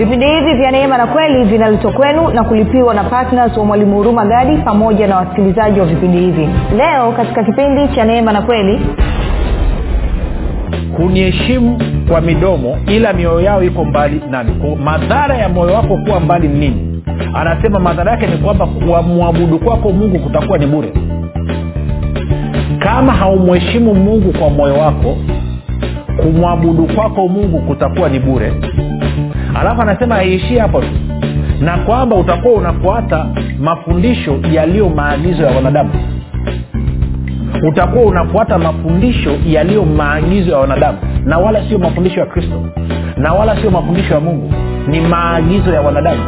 vipindi hivi vya neema na kweli vinaletwa kwenu na kulipiwa na ptns wa mwalimu huruma gadi pamoja na wasikilizaji wa vipindi hivi. Leo katika kipindi cha neema na kweli huniheshimu kwa midomo ila mioyo yao iko mbali nami. Madhara ya moyo wako kuwa mbali ni nini? Anasema madhara yake ni kwamba kuwamwabudu kwako mungu kutakuwa ni bure. Kama haumheshimu mungu kwa moyo wako kumwabudu kwako mungu kutakuwa ni bure alafu anasema haiishii hapo tu. Na kwamba utakuwa unafuata mafundisho yaliyo maagizo ya wanadamu. Utakuwa unafuata mafundisho yaliyo maagizo ya wanadamu. Na wala sio mafundisho ya kristo. Na wala sio mafundisho ya mungu. Ni maagizo ya wanadamu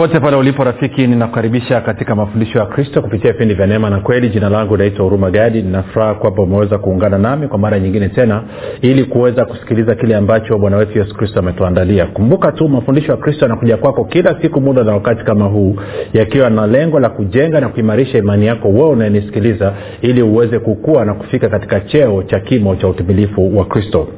popote pale ulipo rafiki ninakukaribisha katika mafundisho ya kristo kupitia vipindi vya neema na kweli. Jina langu naitwa huruma gadi. Ninafuraha kwamba umeweza kuungana nami kwa mara nyingine tena ili kuweza kusikiliza kile ambacho bwana wetu yesu kristo ametuandalia. Kumbuka tu mafundisho ya kristo yanakuja kwako kila siku muda na wakati kama huu yakiwa na lengo la kujenga na kuimarisha imani yako wewe unayenisikiliza ili uweze kukua na kufika katika cheo cha kimo cha utimilifu wa kristo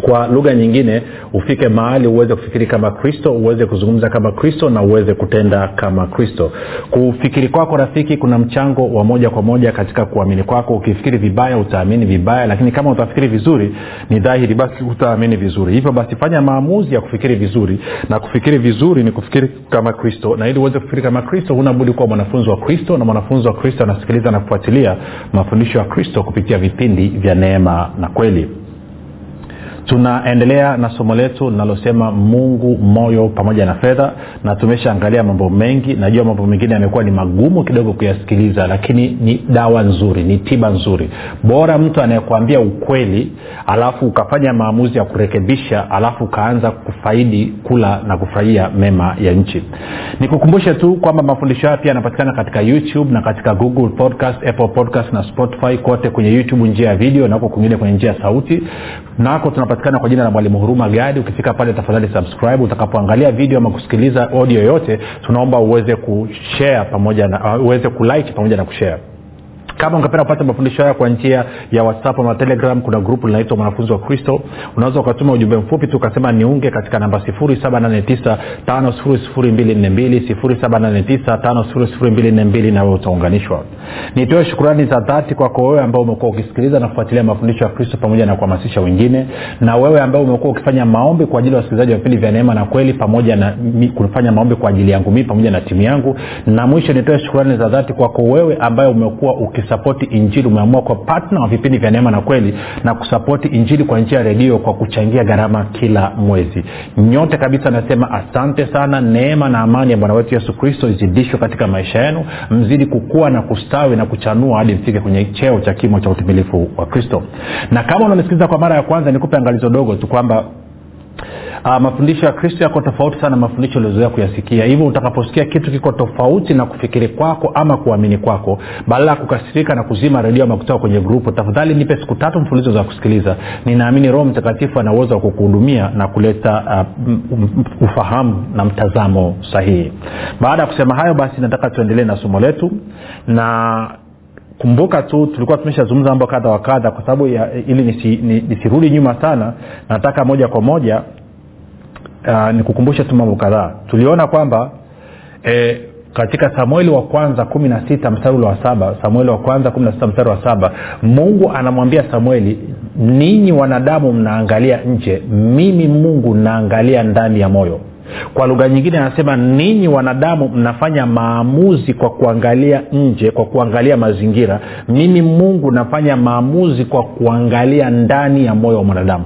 kwa lugha nyingine ufike mahali uweze kufikiri kama kristo uweze kuzungumza kama kristo na uweze kutenda kama kristo. Kufikiri kwako rafiki kuna mchango wa moja kwa moja katika kuamini kwako. Ukifikiri vibaya utaamini vibaya lakini kama utafikiri vizuri ni dhahiri basi utaamini vizuri. Hivyo basi fanya maamuzi ya kufikiri vizuri na kufikiri vizuri ni kufikiri kama kristo. Na ili uweze kufikiri kama kristo hunabudi kuwa mwanafunzi wa kristo na mwanafunzi wa kristo anasikiliza na kufuatilia mafundisho ya kristo kupitia vipindi vya neema na kweli tunaendelea na somo letu linalosema mungu moyo pamoja na fedha na tumeshaangalia mambo mengi. Najua mambo mengine yamekuwa ni magumu kidogo kuyasikiliza lakini ni dawa nzuri ni tiba nzuri. Bora mtu anayekwambia ukweli alafu ukafanya maamuzi ya kurekebisha alafu ukaanza kufaidi kula na kufurahia mema ya nchi. Nikukumbushe tu kwamba mafundisho haya pia yanapatikana katika youtube na katika google podcast apple podcast na spotify. Kote kwenye youtube njia ya video nako kwingine kwenye njia ya sauti. Nako tunapatikana kwa jina la mwalimu huruma gadi. Ukifika pale tafadhali subscribe. Utakapoangalia video ama kusikiliza audio yote tunaomba uweze kushare pamoja na uh, uweze kulike pamoja na kushare kama ungependa kupata mafundisho haya kwa njia ya whatsapp ama telegram kuna grupu linaitwa mwanafunzi wa kristo. Unaweza ukatuma ujumbe mfupi tu ukasema niunge katika namba 7895242 nawe utaunganishwa. Nitoe shukurani za dhati kwako wewe ambao umekuwa ukisikiliza na kufuatilia mafundisho ya kristo pamoja na kuhamasisha wengine na wewe ambao umekuwa ukifanya maombi kwa ajili ya wasikilizaji wa vipindi vya neema na kweli pamoja na kufanya maombi kwa ajili yangu mii pamoja na timu yangu. Na mwisho nitoe shukurani za dhati kwako wewe ambaye umekuwa ukisapoti injili. Umeamua kwa patna wa vipindi vya neema na kweli na kusapoti injili kwa njia ya redio kwa kuchangia gharama kila mwezi. Nyote kabisa nasema asante sana. Neema na amani ya bwana wetu yesu kristo izidishwe katika maisha yenu mzidi kukua na kustawi na kuchanua hadi mfike kwenye cheo cha kimo cha utimilifu wa kristo. Na kama unanisikiliza kwa mara ya kwanza nikupe angalizo dogo tu kwamba uh, mafundisho ya kristo yako tofauti sana na mafundisho uliozoea kuyasikia. Hivyo utakaposikia kitu kiko tofauti na kufikiri kwako ama kuamini kwako badala ya kukasirika na kuzima redio ama kutoka kwenye grupu tafadhali nipe siku tatu mfululizo za kusikiliza. Ninaamini roho mtakatifu ana uwezo wa kukuhudumia na kuleta uh, ufahamu na mtazamo sahihi. Baada ya kusema hayo basi nataka tuendelee na somo letu na kumbuka tu tulikuwa tumeshazungumza mambo kadha wa kadha kwa sababu ili nisirudi nisi, nyuma sana nataka moja kwa moja uh, nikukumbushe tu mambo kadhaa. Tuliona kwamba e, katika samueli wa kwanza kumi na sita mstari wa saba samueli wa kwanza kumi na sita mstari wa saba mungu anamwambia samueli ninyi wanadamu mnaangalia nje mimi mungu naangalia ndani ya moyo kwa lugha nyingine anasema ninyi wanadamu mnafanya maamuzi kwa kuangalia nje kwa kuangalia mazingira. Mimi mungu nafanya maamuzi kwa kuangalia ndani ya moyo wa mwanadamu.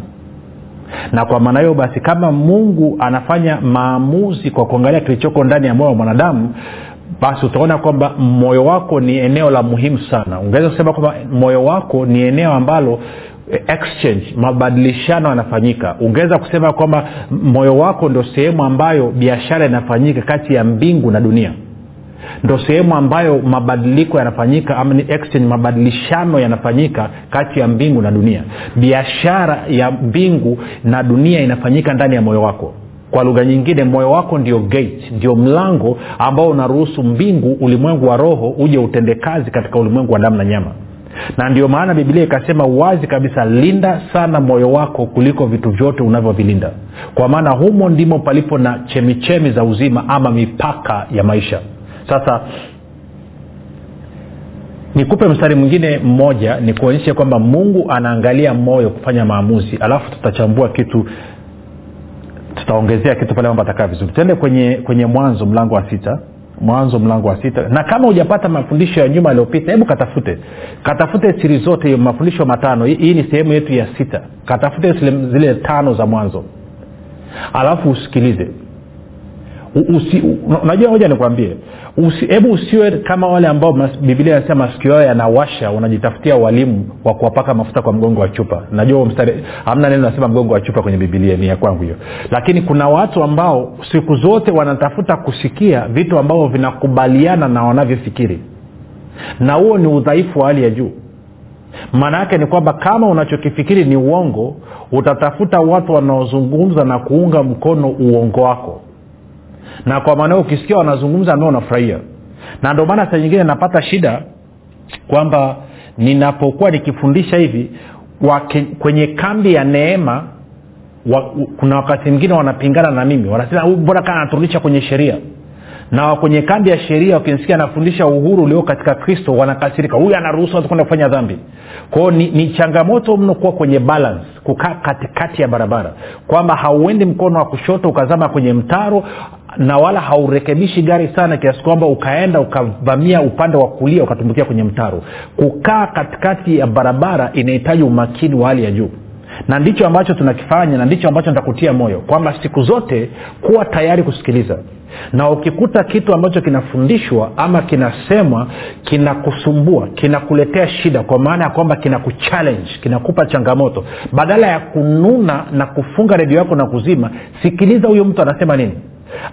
Na kwa maana hiyo basi kama mungu anafanya maamuzi kwa kuangalia kilichoko ndani ya moyo wa mwanadamu basi utaona kwamba moyo wako ni eneo la muhimu sana. Ungeweza kusema kwamba moyo wako ni eneo ambalo exchange mabadilishano yanafanyika. Ungeweza kusema kwamba moyo wako ndo sehemu ambayo biashara inafanyika kati ya mbingu na dunia? Ndo sehemu ambayo mabadiliko yanafanyika ama ni exchange mabadilishano yanafanyika kati ya mbingu na dunia? Biashara ya mbingu na dunia inafanyika ndani ya moyo wako. Kwa lugha nyingine moyo wako ndio gate ndio mlango ambao unaruhusu mbingu ulimwengu wa roho uje utende kazi katika ulimwengu wa damu na nyama na ndio maana bibilia ikasema wazi kabisa linda sana moyo wako kuliko vitu vyote unavyovilinda. Kwa maana humo ndimo palipo na chemichemi za uzima ama mipaka ya maisha. Sasa nikupe mstari mwingine mmoja ni kuonyeshe kwamba mungu anaangalia moyo kufanya maamuzi alafu tutachambua kitu tutaongezea kitu pale mambo atakaa vizuri. Tuende kwenye kwenye mwanzo mlango wa sita mwanzo mlango wa sita. Na kama hujapata mafundisho ya nyuma yaliyopita hebu katafute. Katafute siri zote mafundisho matano. Hii, ni sehemu yetu ya sita. Katafute zile, zile tano za mwanzo. Alafu usikilize unajua moja nikwambie. Hebu usi, usiwe kama wale ambao bibilia inasema masikio yao yanawasha unajitafutia walimu wa kuwapaka mafuta kwa mgongo wa chupa. Najua mstari hamna neno nasema mgongo wa chupa kwenye bibilia ni ya kwangu hiyo. Lakini kuna watu ambao siku zote wanatafuta kusikia vitu ambavyo vinakubaliana na wanavyofikiri. Na huo ni udhaifu wa hali ya juu. Maana yake ni kwamba kama unachokifikiri ni uongo utatafuta watu wanaozungumza na kuunga mkono uongo wako na kwa maana ukisikia wanazungumza nao unafurahia na ndio maana saa nyingine napata shida kwamba ninapokuwa nikifundisha hivi wake, kwenye kambi ya neema wa, kuna wakati mwingine wanapingana na mimi. Wanasema mbona kaa anaturudisha kwenye sheria? Na kwenye kambi ya sheria wakinisikia anafundisha uhuru ulio katika kristo wanakasirika. Huyu anaruhusu watu kwenda kufanya dhambi. Kwao ni, ni changamoto mno kuwa kwenye balance kukaa katikati ya barabara. Kwamba hauendi mkono wa kushoto ukazama kwenye mtaro na wala haurekebishi gari sana kiasi kwamba ukaenda ukavamia upande wa kulia ukatumbukia kwenye mtaro. Kukaa katikati ya barabara inahitaji umakini wa hali ya juu. Na ndicho ambacho tunakifanya na ndicho ambacho nitakutia moyo kwamba siku zote kuwa tayari kusikiliza. Na ukikuta kitu ambacho kinafundishwa ama kinasemwa kinakusumbua kinakuletea shida kwa maana ya kwamba kinakuchallenge kinakupa changamoto. Badala ya kununa na kufunga redio yako na kuzima sikiliza huyo mtu anasema nini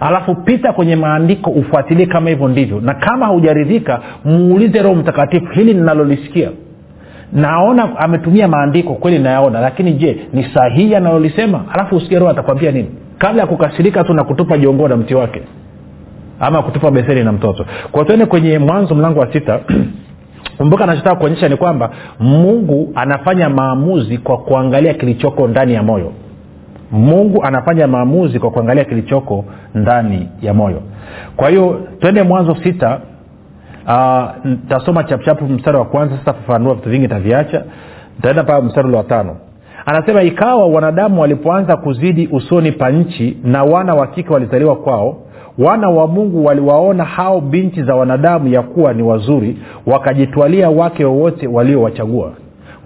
alafu pita kwenye maandiko ufuatilie kama hivyo ndivyo. Na kama haujaridhika muulize roho mtakatifu hili ninalolisikia. Naona ametumia maandiko kweli nayaona lakini je ni sahihi analolisema? Alafu usikie roho atakwambia nini. Kabla ya kukasirika tu na kutupa jongoo na mti wake ama kutupa beseni na mtoto. Kwa tuende kwenye mwanzo mlango wa sita kumbuka anachotaka kuonyesha ni kwamba mungu anafanya maamuzi kwa kuangalia kilichoko ndani ya moyo mungu anafanya maamuzi kwa kuangalia kilichoko ndani ya moyo. Kwa hiyo twende mwanzo sita. Tasoma uh, chapuchapu mstari wa kwanza sasa fafanua vitu vingi taviacha ntaenda paa mstari ule wa tano. Anasema ikawa wanadamu walipoanza kuzidi usoni pa nchi na wana wa kike walizaliwa kwao wana wa mungu waliwaona hao binti za wanadamu ya kuwa ni wazuri wakajitwalia wake wowote waliowachagua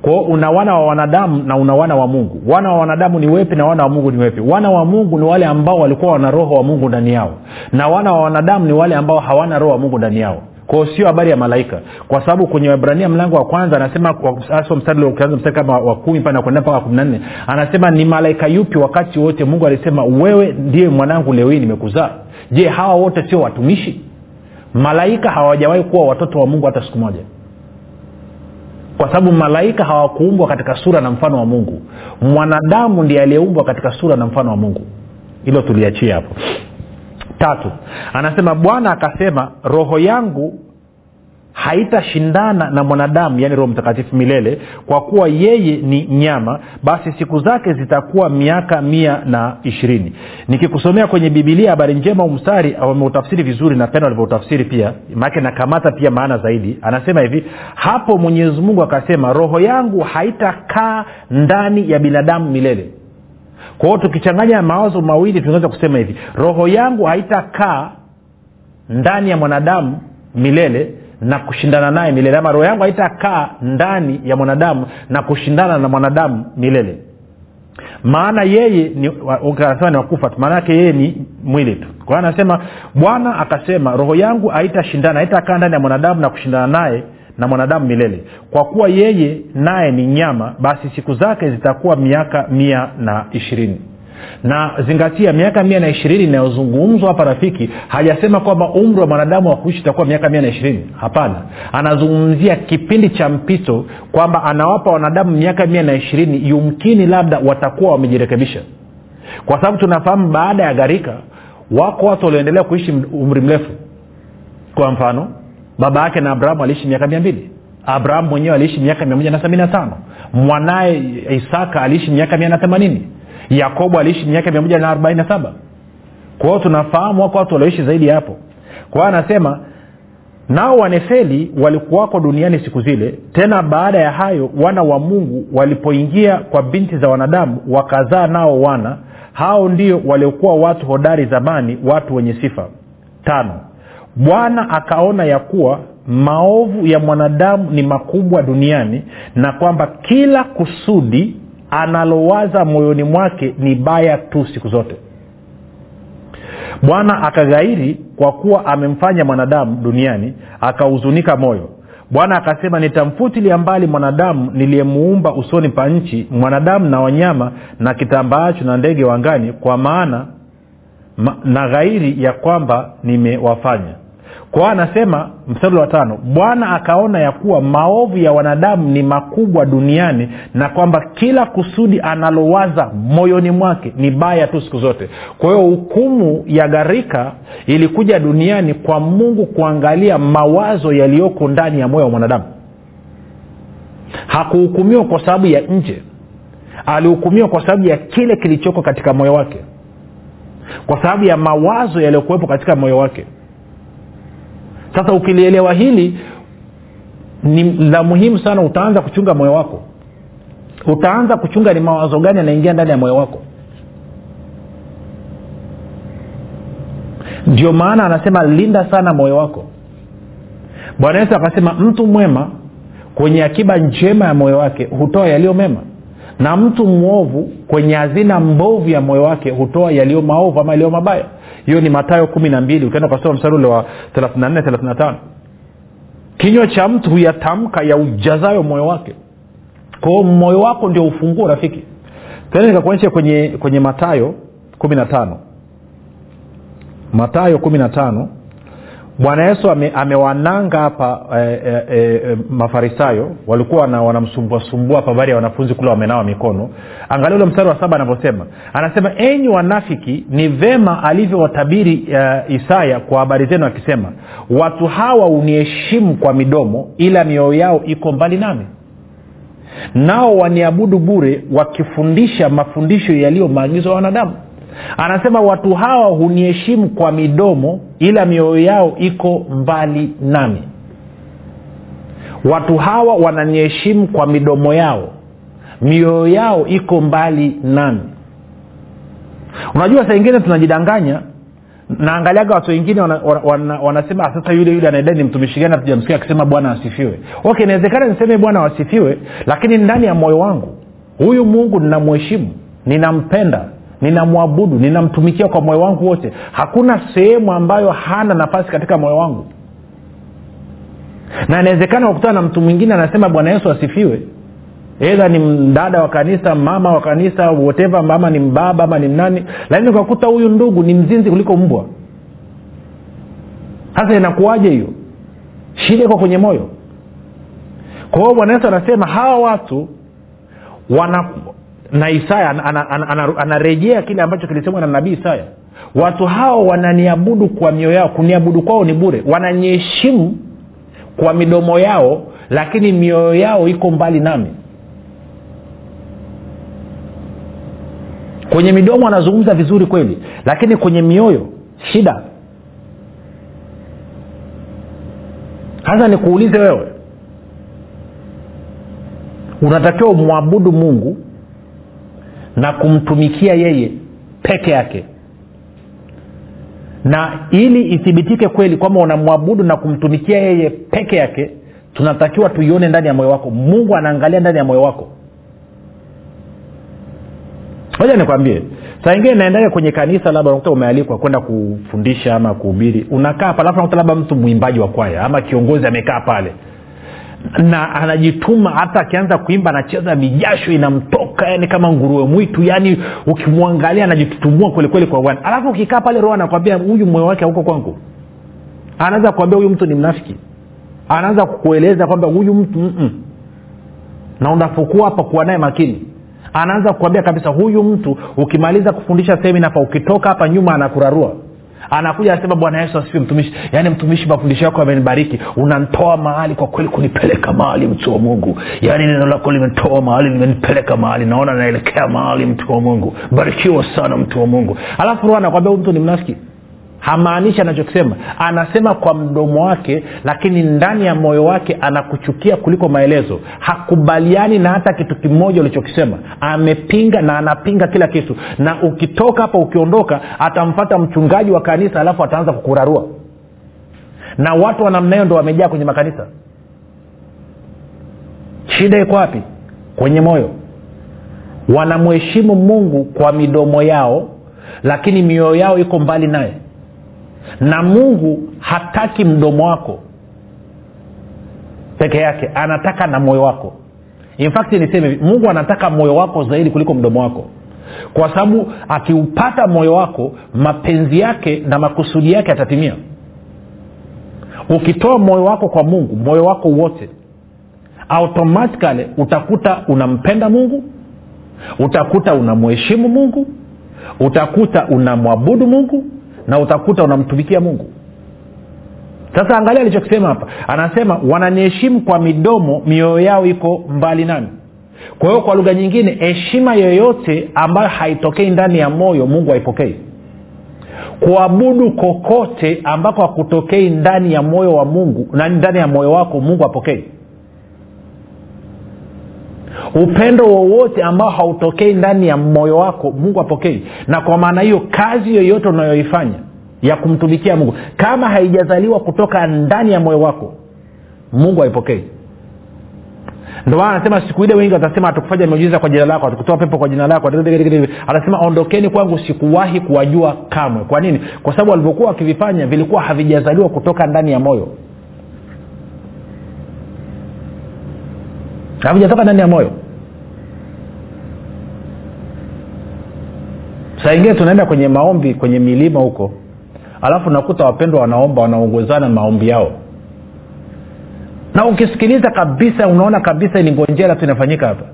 kwao una wana wa wanadamu na una wana wa mungu. Wana wa wanadamu ni wepi na wana wa mungu ni wepi? Wana wa mungu ni wale ambao walikuwa wana roho wa mungu ndani yao. Na wana wa wanadamu ni wale ambao hawana roho wa mungu ndani yao. Kwao sio habari ya malaika. Kwa sababu kwenye wabrania mlango wa kwanza anasema hasa mstari mstari kama wa kumi pana kuendea mpaka kumi na nne anasema ni malaika yupi wakati wote mungu alisema wewe ndiye mwanangu leo hii nimekuzaa? Je hawa wote sio watumishi? Malaika hawajawahi kuwa watoto wa mungu hata siku moja kwa sababu malaika hawakuumbwa katika sura na mfano wa mungu. Mwanadamu ndiye aliyeumbwa katika sura na mfano wa mungu. Hilo tuliachia hapo. Tatu anasema bwana akasema roho yangu haitashindana na mwanadamu yaani roho mtakatifu milele kwa kuwa yeye ni nyama basi siku zake zitakuwa miaka mia na ishirini. Nikikusomea kwenye bibilia habari njema umstari wameutafsiri vizuri napenda walivyoutafsiri pia maake nakamata pia maana zaidi anasema hivi hapo mwenyezi mungu akasema roho yangu haitakaa ndani ya binadamu milele. Kwa hiyo tukichanganya mawazo mawili tunaweza kusema hivi roho yangu haitakaa ndani ya mwanadamu milele na kushindana naye milele. Ama roho yangu haitakaa ndani ya mwanadamu na kushindana na mwanadamu milele. Maana yeye anasema ni wakufa tu. Maana yake yeye ni mwili tu. Kwa hiyo anasema bwana akasema roho yangu haitashindana haitakaa ndani ya mwanadamu na kushindana naye na mwanadamu milele. Kwa kuwa yeye naye ni nyama basi siku zake zitakuwa miaka mia na ishirini na zingatia miaka mia na ishirini inayozungumzwa hapa rafiki hajasema kwamba umri wa mwanadamu wa kuishi itakuwa miaka mia na ishirini. Hapana. Anazungumzia kipindi cha mpito kwamba anawapa wanadamu miaka mia na ishirini yumkini labda watakuwa wamejirekebisha. Kwa sababu tunafahamu baada ya gharika wako watu walioendelea kuishi umri mrefu. Kwa mfano baba yake na abrahamu aliishi miaka mia mbili. Abrahamu mwenyewe aliishi miaka mia moja na sabini na tano. Mwanaye isaka aliishi miaka mia na themanini yakobo aliishi miaka mia moja na arobaini na saba. Kwa tunafahamu wako watu walioishi zaidi ya hapo. Kwa hiyo anasema nao wanefeli walikuwako duniani siku zile. Tena baada ya hayo wana wa mungu walipoingia kwa binti za wanadamu wakazaa nao wana. Hao ndio waliokuwa watu hodari zamani watu wenye sifa. Tano bwana akaona ya kuwa maovu ya mwanadamu ni makubwa duniani na kwamba kila kusudi analowaza moyoni mwake ni baya tu siku zote. Bwana akaghairi kwa kuwa amemfanya mwanadamu duniani akahuzunika moyo. Bwana akasema nitamfutilia mbali mwanadamu niliyemuumba usoni pa nchi mwanadamu na wanyama na kitambaacho na ndege wangani kwa maana ma, na ghairi ya kwamba nimewafanya kwao anasema mstari wa tano bwana akaona ya kuwa maovu ya wanadamu ni makubwa duniani na kwamba kila kusudi analowaza moyoni mwake ni baya tu siku zote. Kwa hiyo hukumu ya gharika ilikuja duniani kwa mungu kuangalia mawazo yaliyoko ndani ya moyo wa mwanadamu. Hakuhukumiwa kwa sababu ya nje. Alihukumiwa kwa sababu ya kile kilichoko katika moyo wake. Kwa sababu ya mawazo yaliyokuwepo katika moyo wake sasa ukilielewa hili ni la muhimu sana utaanza kuchunga moyo wako. Utaanza kuchunga ni mawazo gani yanaingia ndani ya moyo wako. Ndio maana anasema linda sana moyo wako. Bwana yesu akasema mtu mwema kwenye akiba njema ya moyo wake hutoa yaliyo mema na mtu mwovu kwenye hazina mbovu ya moyo wake hutoa yaliyo maovu ama yaliyo mabaya. Hiyo ni matayo kumi na mbili. Ukienda ukasoma mstari ule wa 34 35 kinywa cha mtu huyatamka ya ujazayo moyo wake. Kwao moyo wako ndio ufunguo rafiki. Tena nikakuonyesha kwenye kwenye matayo kumi na tano. Matayo kumi na tano bwana yesu ame, amewananga hapa e, e, e, mafarisayo walikuwa wanamsumbuasumbua hapa habari ya wanafunzi kule wamenawa mikono. Angalia ule mstari wa saba anavyosema. Anasema enyi wanafiki ni vema alivyowatabiri uh, isaya kwa habari zenu akisema watu hawa uniheshimu kwa midomo ila mioyo yao iko mbali nami. Nao waniabudu bure wakifundisha mafundisho yaliyo maagizo ya wanadamu anasema watu hawa huniheshimu kwa midomo ila mioyo yao iko mbali nami. Watu hawa wananiheshimu kwa midomo yao mioyo yao iko mbali nami. Unajua saa ingine tunajidanganya. Naangaliaga watu wengine wanasema wana, wana, wana sasa yule yule anaedai ni mtumishi gani hatujamsikia akisema bwana asifiwe? Okay inawezekana niseme bwana wasifiwe lakini ndani ya moyo wangu huyu mungu ninamheshimu ninampenda ninamwabudu ninamtumikia kwa moyo wangu wote. Hakuna sehemu ambayo hana nafasi katika moyo wangu. Na inawezekana wakutana na mtu mwingine anasema bwana yesu asifiwe. Edha ni mdada wa kanisa mama wa kanisa woteva ama ni mbaba ama ni nani. Lakini ukakuta huyu ndugu ni mzinzi kuliko mbwa. Sasa inakuwaje hiyo? Shida iko kwenye moyo. Kwa hiyo bwana yesu anasema hawa watu wana na isaya anarejea kile ambacho kilisemwa na nabii isaya. Watu hao wananiabudu kwa mioyo yao kuniabudu kwao ni bure. Wananiheshimu kwa midomo yao lakini mioyo yao iko mbali nami. Kwenye midomo anazungumza vizuri kweli lakini kwenye mioyo shida. Sasa nikuulize wewe unatakiwa umwabudu mungu na kumtumikia yeye peke yake. Na ili ithibitike kweli kwamba unamwabudu na kumtumikia yeye peke yake tunatakiwa tuione ndani ya moyo wako. Mungu anaangalia ndani ya moyo wako. Moja nikwambie saa ingine naendaga kwenye kanisa labda unakuta umealikwa kwenda kufundisha ama kuhubiri unakaa pale alafu unakuta labda mtu mwimbaji wa kwaya ama kiongozi amekaa pale na anajituma hata akianza kuimba anacheza mijasho inamtoka yani kama nguruwe mwitu yani ukimwangalia anajitutumua kwelikweli kwa bwana. Alafu ukikaa pale roho anakwambia huyu moyo wake hauko kwangu. Anaweza kuambia huyu mtu ni mnafiki. Anaanza kukueleza kwamba huyu mtu mm-mm. na unapokuwa hapa kuwa naye makini. Anaanza kukwambia kabisa huyu mtu ukimaliza kufundisha semina pa ukitoka hapa nyuma anakurarua anakuja anasema bwana yesu asifi mtumishi. Yaani mtumishi mafundisho yako yamenibariki. Unantoa mahali kwa kweli kunipeleka mahali mtu wa mungu. Yaani neno lako limetoa mahali limenipeleka mahali. Naona naelekea mahali mtu wa mungu. Barikiwa sana mtu wa mungu. Alafu roho anakwambia mtu ni mnafiki hamaanishi anachokisema. Anasema kwa mdomo wake lakini ndani ya moyo wake anakuchukia kuliko maelezo. Hakubaliani na hata kitu kimoja ulichokisema. Amepinga na anapinga kila kitu. Na ukitoka hapa ukiondoka atamfata mchungaji wa kanisa alafu ataanza kukurarua. Na watu wa namna hiyo ndo wamejaa kwenye makanisa. Shida iko wapi? Kwenye moyo. Wanamheshimu mungu kwa midomo yao lakini mioyo yao iko mbali naye na mungu hataki mdomo wako peke yake anataka na moyo wako. In niseme hivi mungu anataka moyo wako zaidi kuliko mdomo wako. Kwa sababu akiupata moyo wako mapenzi yake na makusudi yake atatimia ukitoa moyo wako kwa mungu moyo wako wote automatikali utakuta unampenda mungu utakuta unamheshimu mungu utakuta unamwabudu mungu na utakuta unamtumikia mungu. Sasa angalia alichokisema hapa. Anasema wananiheshimu kwa midomo mioyo yao iko mbali nami. Kwa hiyo kwa lugha nyingine heshima yoyote ambayo haitokei ndani ya moyo mungu haipokei. Kuabudu kokote ambako hakutokei ndani ya moyo wa mungu ndani ya moyo wako mungu hapokei upendo wowote ambao hautokei ndani ya moyo wako mungu apokei. Na kwa maana hiyo kazi yoyote unayoifanya ya kumtumikia mungu kama haijazaliwa kutoka ndani ya moyo wako mungu haipokei. Ndio anasema siku ile wengi watasema hatukufanya miujiza kwa jina lako hatukutoa pepo kwa jina lako. Anasema ondokeni kwangu sikuwahi kuwajua kamwe. Kwa nini? Kwa sababu walivyokuwa wakivifanya vilikuwa havijazaliwa kutoka ndani ya moyo havijatoka ndani ya moyo. Saa ingine tunaenda kwenye maombi kwenye milima huko. Alafu nakuta wapendwa wanaomba wanaongozana maombi yao. Na ukisikiliza kabisa unaona kabisa ni ngonjera tu inafanyika hapa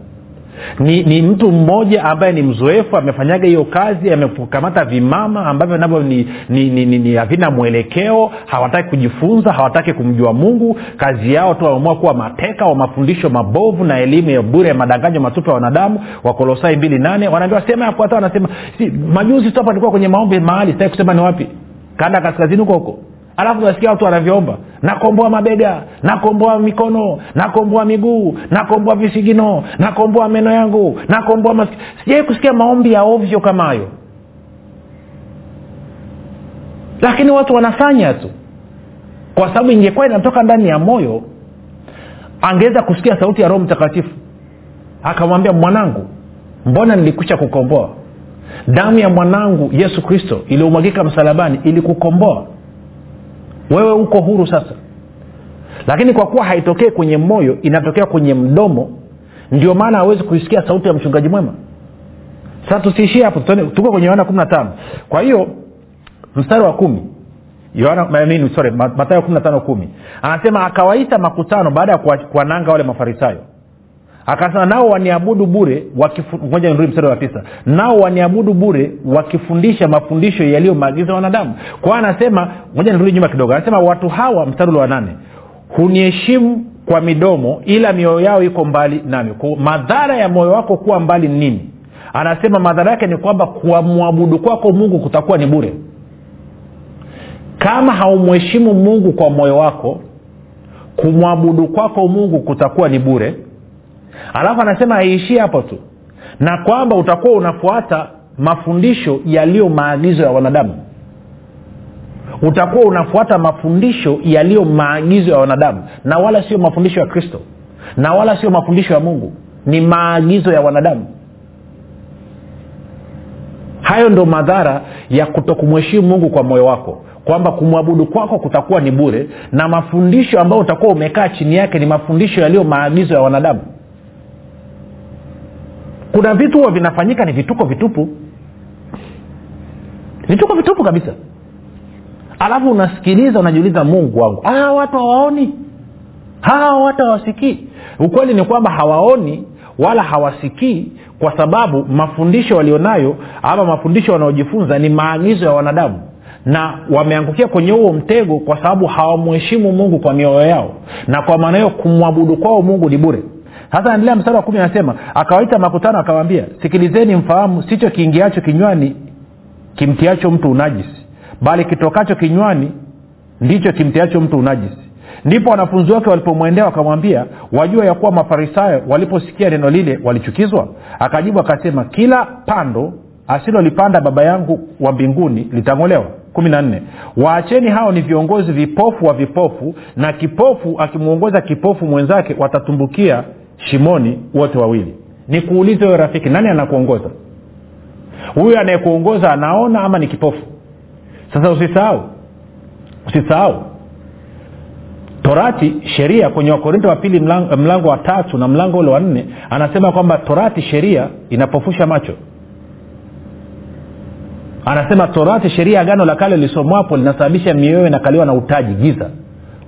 ni, ni mtu mmoja ambaye ni mzoefu amefanyaga hiyo kazi amekamata vimama ambavyo navyo ni, havina mwelekeo hawataki kujifunza hawataki kumjua mungu. Kazi yao tu wameamua kuwa mateka wa mafundisho mabovu na elimu ya bure ya madanganyo matupu ya wanadamu. Wakolosai mbili nane wanaambiwa sema yafuata wanasema si, majuzi tu hapa nilikuwa kwenye maombi mahali sitaki kusema ni wapi. Kanda kaskazini huko huko alafu nasikia watu wanavyoomba. Nakomboa mabega nakomboa mikono nakomboa miguu nakomboa visigino nakomboa meno yangu nakomboa mas... sijawai kusikia maombi ya ovyo kama hayo. Lakini watu wanafanya tu. Kwa sababu ingekuwa inatoka ndani ya moyo angeweza kusikia sauti ya roho mtakatifu. Akamwambia mwanangu mbona nilikwisha kukomboa? Damu ya mwanangu yesu kristo iliyomwagika msalabani ili kukomboa wewe uko huru sasa. Lakini kwa kuwa haitokee kwenye moyo inatokea kwenye mdomo. Ndio maana hawezi kuisikia sauti ya mchungaji mwema. Sasa tusiishie hapo tuko kwenye yohana kumi na tano. Kwa hiyo mstari wa kumi. Sorry matayo kumi na tano kumi. Anasema akawaita makutano baada ya kuwananga wale mafarisayo akasema nao waniabudu bure moja nirudi mstari wa tisa. Nao waniabudu bure wakifundisha mafundisho yaliyo maagizo ya wanadamu kwao anasema moja nirudi nyuma kidogo. Anasema watu hawa mstari wa nane huniheshimu kwa midomo ila mioyo yao iko mbali nami. Kwa madhara ya moyo wako kuwa mbali ni nini? Anasema madhara yake ni kwamba kuwamwabudu kwako mungu kutakuwa ni bure. Kama haumheshimu mungu kwa moyo wako kumwabudu kwako mungu kutakuwa ni bure alafu anasema haiishii hapo tu. Na kwamba utakuwa unafuata mafundisho yaliyo maagizo ya wanadamu. Utakuwa unafuata mafundisho yaliyo maagizo ya wanadamu. Na wala sio mafundisho ya kristo. Na wala sio mafundisho ya mungu. Ni maagizo ya wanadamu. Hayo ndo madhara ya kutokumheshimu mungu kwa moyo wako. Kwamba kumwabudu kwako kutakuwa ni bure. Na mafundisho ambayo utakuwa umekaa chini yake ni mafundisho yaliyo maagizo ya wanadamu kuna vitu huwa vinafanyika ni vituko vitupu. Vituko vitupu kabisa. Alafu unasikiliza unajiuliza mungu wangu hawa watu hawaoni? Hawa watu hawasikii. Ukweli ni kwamba hawaoni wala hawasikii kwa sababu mafundisho walionayo ama mafundisho wanaojifunza ni maagizo ya wanadamu. Na wameangukia kwenye huo mtego kwa sababu hawamuheshimu mungu kwa mioyo yao. Na kwa maana hiyo kumwabudu kwao mungu ni bure sasa endelea mstari wa kumi anasema akawaita makutano akawambia sikilizeni mfahamu sicho kiingiacho kinywani kimtiacho mtu unajisi bali kitokacho kinywani ndicho kimtiacho mtu unajisi. Ndipo wanafunzi wake walipomwendea wakamwambia wajua ya kuwa mafarisayo waliposikia neno lile walichukizwa? Akajibu akasema kila pando asilolipanda baba yangu wa mbinguni litang'olewa. Kumi na nne. Waacheni hao ni viongozi vipofu wa vipofu na kipofu akimwongoza kipofu mwenzake watatumbukia shimoni wote wawili. Nikuulize wewe rafiki nani anakuongoza? Huyu anayekuongoza anaona ama ni kipofu? Sasa usisahau usisahau. Torati sheria kwenye wakorinto wa pili mlango, wa tatu na mlango ule wa nne anasema kwamba torati sheria inapofusha macho. Anasema torati sheria ya gano la kale lisomwapo linasababisha mioyo inakaliwa na utaji giza.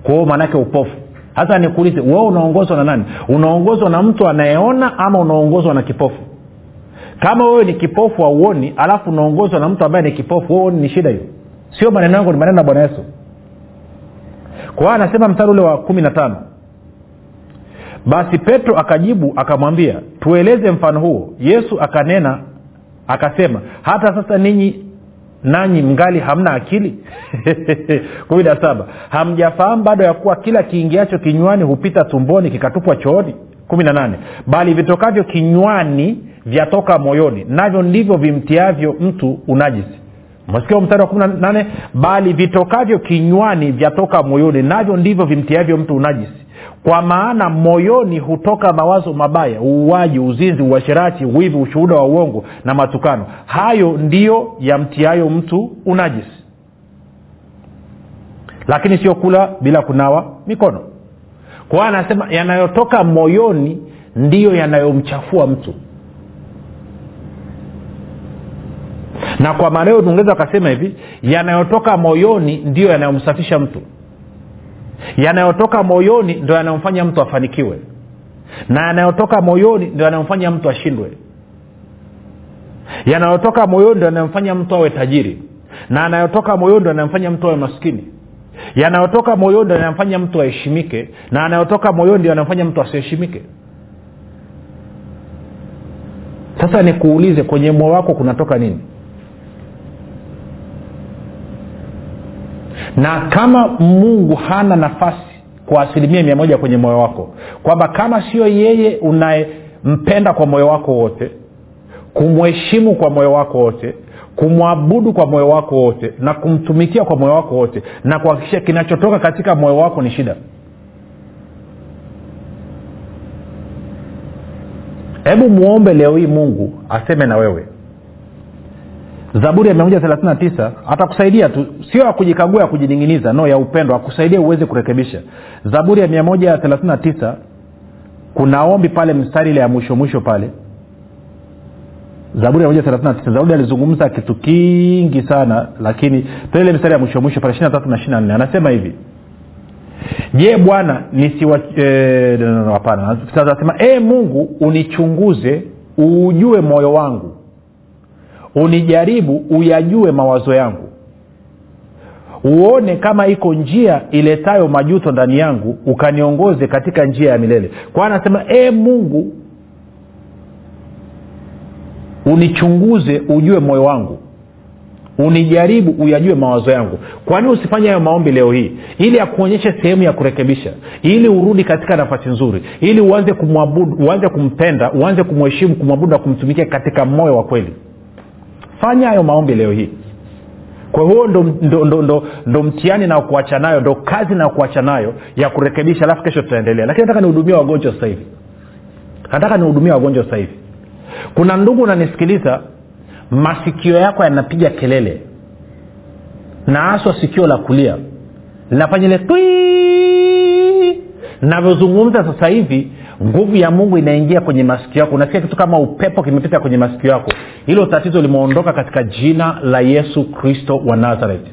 Kwao maanake upofu hasa nikuulize wewe unaongozwa na nani? Unaongozwa na mtu anayeona ama unaongozwa na kipofu? Kama wewe ni kipofu hauoni alafu unaongozwa na mtu ambaye ni kipofu wewe ni shida hiyo? Sio maneno yangu ni maneno ya bwana yesu. Kwa hiyo anasema mstari ule wa kumi na tano. Basi petro akajibu akamwambia tueleze mfano huo. Yesu akanena akasema hata sasa ninyi nanyi mngali hamna akili? kumi na saba. Hamjafahamu bado ya kuwa kila kiingiacho kinywani hupita tumboni kikatupwa chooni? kumi na nane. Bali vitokavyo kinywani vyatoka moyoni. Navyo ndivyo vimtiavyo mtu unajisi. Masikia mstari wa kumi na nane. Bali vitokavyo kinywani vyatoka moyoni. Navyo ndivyo vimtiavyo mtu unajisi kwa maana moyoni hutoka mawazo mabaya uuaji uzinzi uasherati wivi ushuhuda wa uongo na matukano. Hayo ndiyo yamtiayo mtu unajisi. Lakini sio kula bila kunawa mikono. Kwa anasema yanayotoka moyoni ndiyo yanayomchafua mtu. Na kwa maana hiyo akasema hivi yanayotoka moyoni ndiyo yanayomsafisha mtu yanayotoka moyoni ndo yanayomfanya mtu afanikiwe. Na yanayotoka moyoni ndo yanayomfanya mtu ashindwe. Yanayotoka moyoni ndo yanayomfanya mtu awe tajiri. Na yanayotoka moyoni ndo yanayomfanya mtu awe maskini. Yanayotoka moyoni ndo yanayomfanya mtu aheshimike. Na yanayotoka moyoni ndo yanayomfanya mtu asiheshimike. Sasa nikuulize kwenye moyo wako kunatoka nini na kama mungu hana nafasi kwa asilimia mia moja kwenye moyo wako kwamba kama sio yeye unayempenda kwa moyo wako wote kumheshimu kwa moyo wako wote kumwabudu kwa moyo wako wote na kumtumikia kwa moyo wako wote na kuhakikisha kinachotoka katika moyo wako ni shida. Hebu muombe leo hii mungu aseme na wewe zaburi ya 139 atakusaidia tu sio ya kujikagua ya kujining'iniza no ya upendo akusaidia uweze kurekebisha. Zaburi ya 139 kuna ombi pale mstari ile ya mwisho mwisho pale. Zaburi ya 139 zaburi alizungumza kitu kingi sana lakini ile mstari ya mwisho mwisho pale 23 na 24 anasema hivi. Je bwana nisiwa e, anasema e mungu unichunguze uujue moyo wangu unijaribu uyajue mawazo yangu. Uone kama iko njia iletayo majuto ndani yangu ukaniongoze katika njia ya milele. Kwa anasema e mungu unichunguze ujue moyo wangu. Unijaribu uyajue mawazo yangu. Kwani usifanye hayo maombi leo hii? Ili akuonyeshe sehemu ya kurekebisha. Ili urudi katika nafasi nzuri. Ili uanze kumwabudu uanze kumpenda uanze kumheshimu kumwabudu na kumtumikia katika moyo wa kweli fanya hayo maombi leo hii. Kwa huo ndo, ndo, ndo, ndo, ndo mtihani na nayo ndo kazi na kuacha nayo ya kurekebisha alafu kesho tutaendelea. Lakini nataka nihudumia wagonjwa sasa hivi. Nataka nihudumia wagonjwa sasa hivi. Kuna ndugu unanisikiliza masikio yako yanapiga kelele. Na haswa sikio la kulia. Linafanya ile navyozungumza sasa hivi nguvu ya mungu inaingia kwenye masikio yako. Unasikia kitu kama upepo kimepita kwenye masikio yako. Hilo tatizo limeondoka katika jina la yesu kristo wa nazareti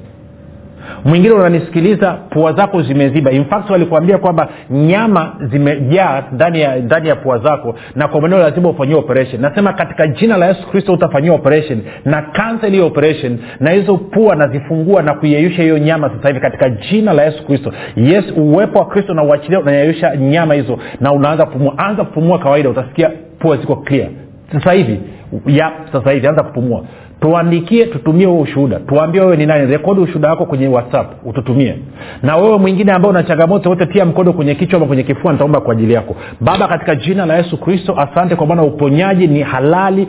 mwingine unanisikiliza pua zako zimeziba. In fact walikuambia kwamba nyama zimejaa ndani ya ndani ya pua zako na kwa maneno lazima ufanyiwe operation. Nasema katika jina la yesu kristo utafanyiwa operation na cancel hiyo operation na hizo pua nazifungua na kuiyeyusha hiyo nyama sasa hivi katika jina la yesu kristo. Yes uwepo wa kristo na uachilia unayeyusha nyama hizo na unaanza kupumua anza kupumua kawaida utasikia pua ziko clear. Sasa hivi ya sasa hivi anza kupumua tuandikie tutumie huo ushuhuda. Tuambie wewe ni nani. Rekodi ushuhuda wako kwenye whatsapp ututumie. Na wewe mwingine ambao una changamoto wote pia mkono kwenye kichwa ama kwenye kifua nitaomba kwa ajili yako. Baba katika jina la yesu kristo asante kwa maana uponyaji ni halali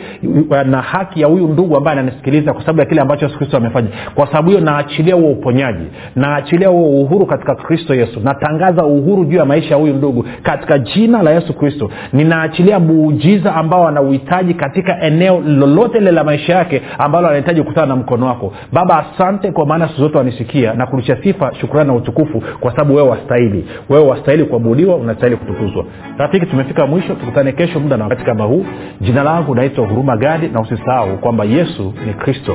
na haki ya huyu ndugu ambaye ananisikiliza kwa sababu ya kile ambacho yesu kristo amefanya. Kwa sababu hiyo naachilia huo uponyaji naachilia huo uhuru katika kristo yesu. Natangaza uhuru juu ya maisha ya huyu ndugu katika jina la yesu kristo. Ninaachilia muujiza ambao anauhitaji katika eneo lolote lile la maisha yake ambalo anahitaji kukutana na mkono wako. Baba asante kwa maana siku zote wanisikia na kurusha sifa shukurani na utukufu kwa sababu wewe wastahili. Wewe wastahili kuabudiwa unastahili kutukuzwa. Rafiki tumefika mwisho. Tukutane kesho muda na wakati kama huu. Jina langu naitwa huruma gadi na usisahau kwamba yesu ni kristo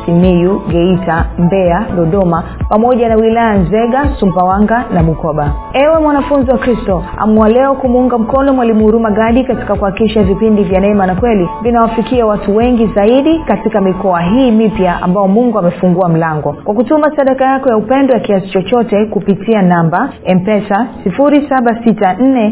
simiyu geita mbeya dodoma pamoja na wilaya nzega sumbawanga na bukoba. Ewe mwanafunzi wa kristo amua leo kumuunga mkono mwalimu huruma gadi katika kuhakikisha vipindi vya neema na kweli vinawafikia watu wengi zaidi katika mikoa hii mipya ambao mungu amefungua mlango. Kwa kutuma sadaka yako ya upendo ya kiasi chochote kupitia namba empesa 764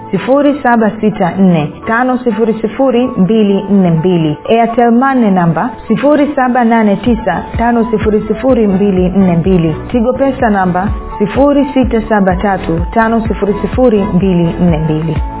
7645242 airtelmane namba 7895242 tigo pesa namba 6735242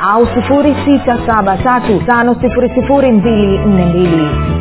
au 6735242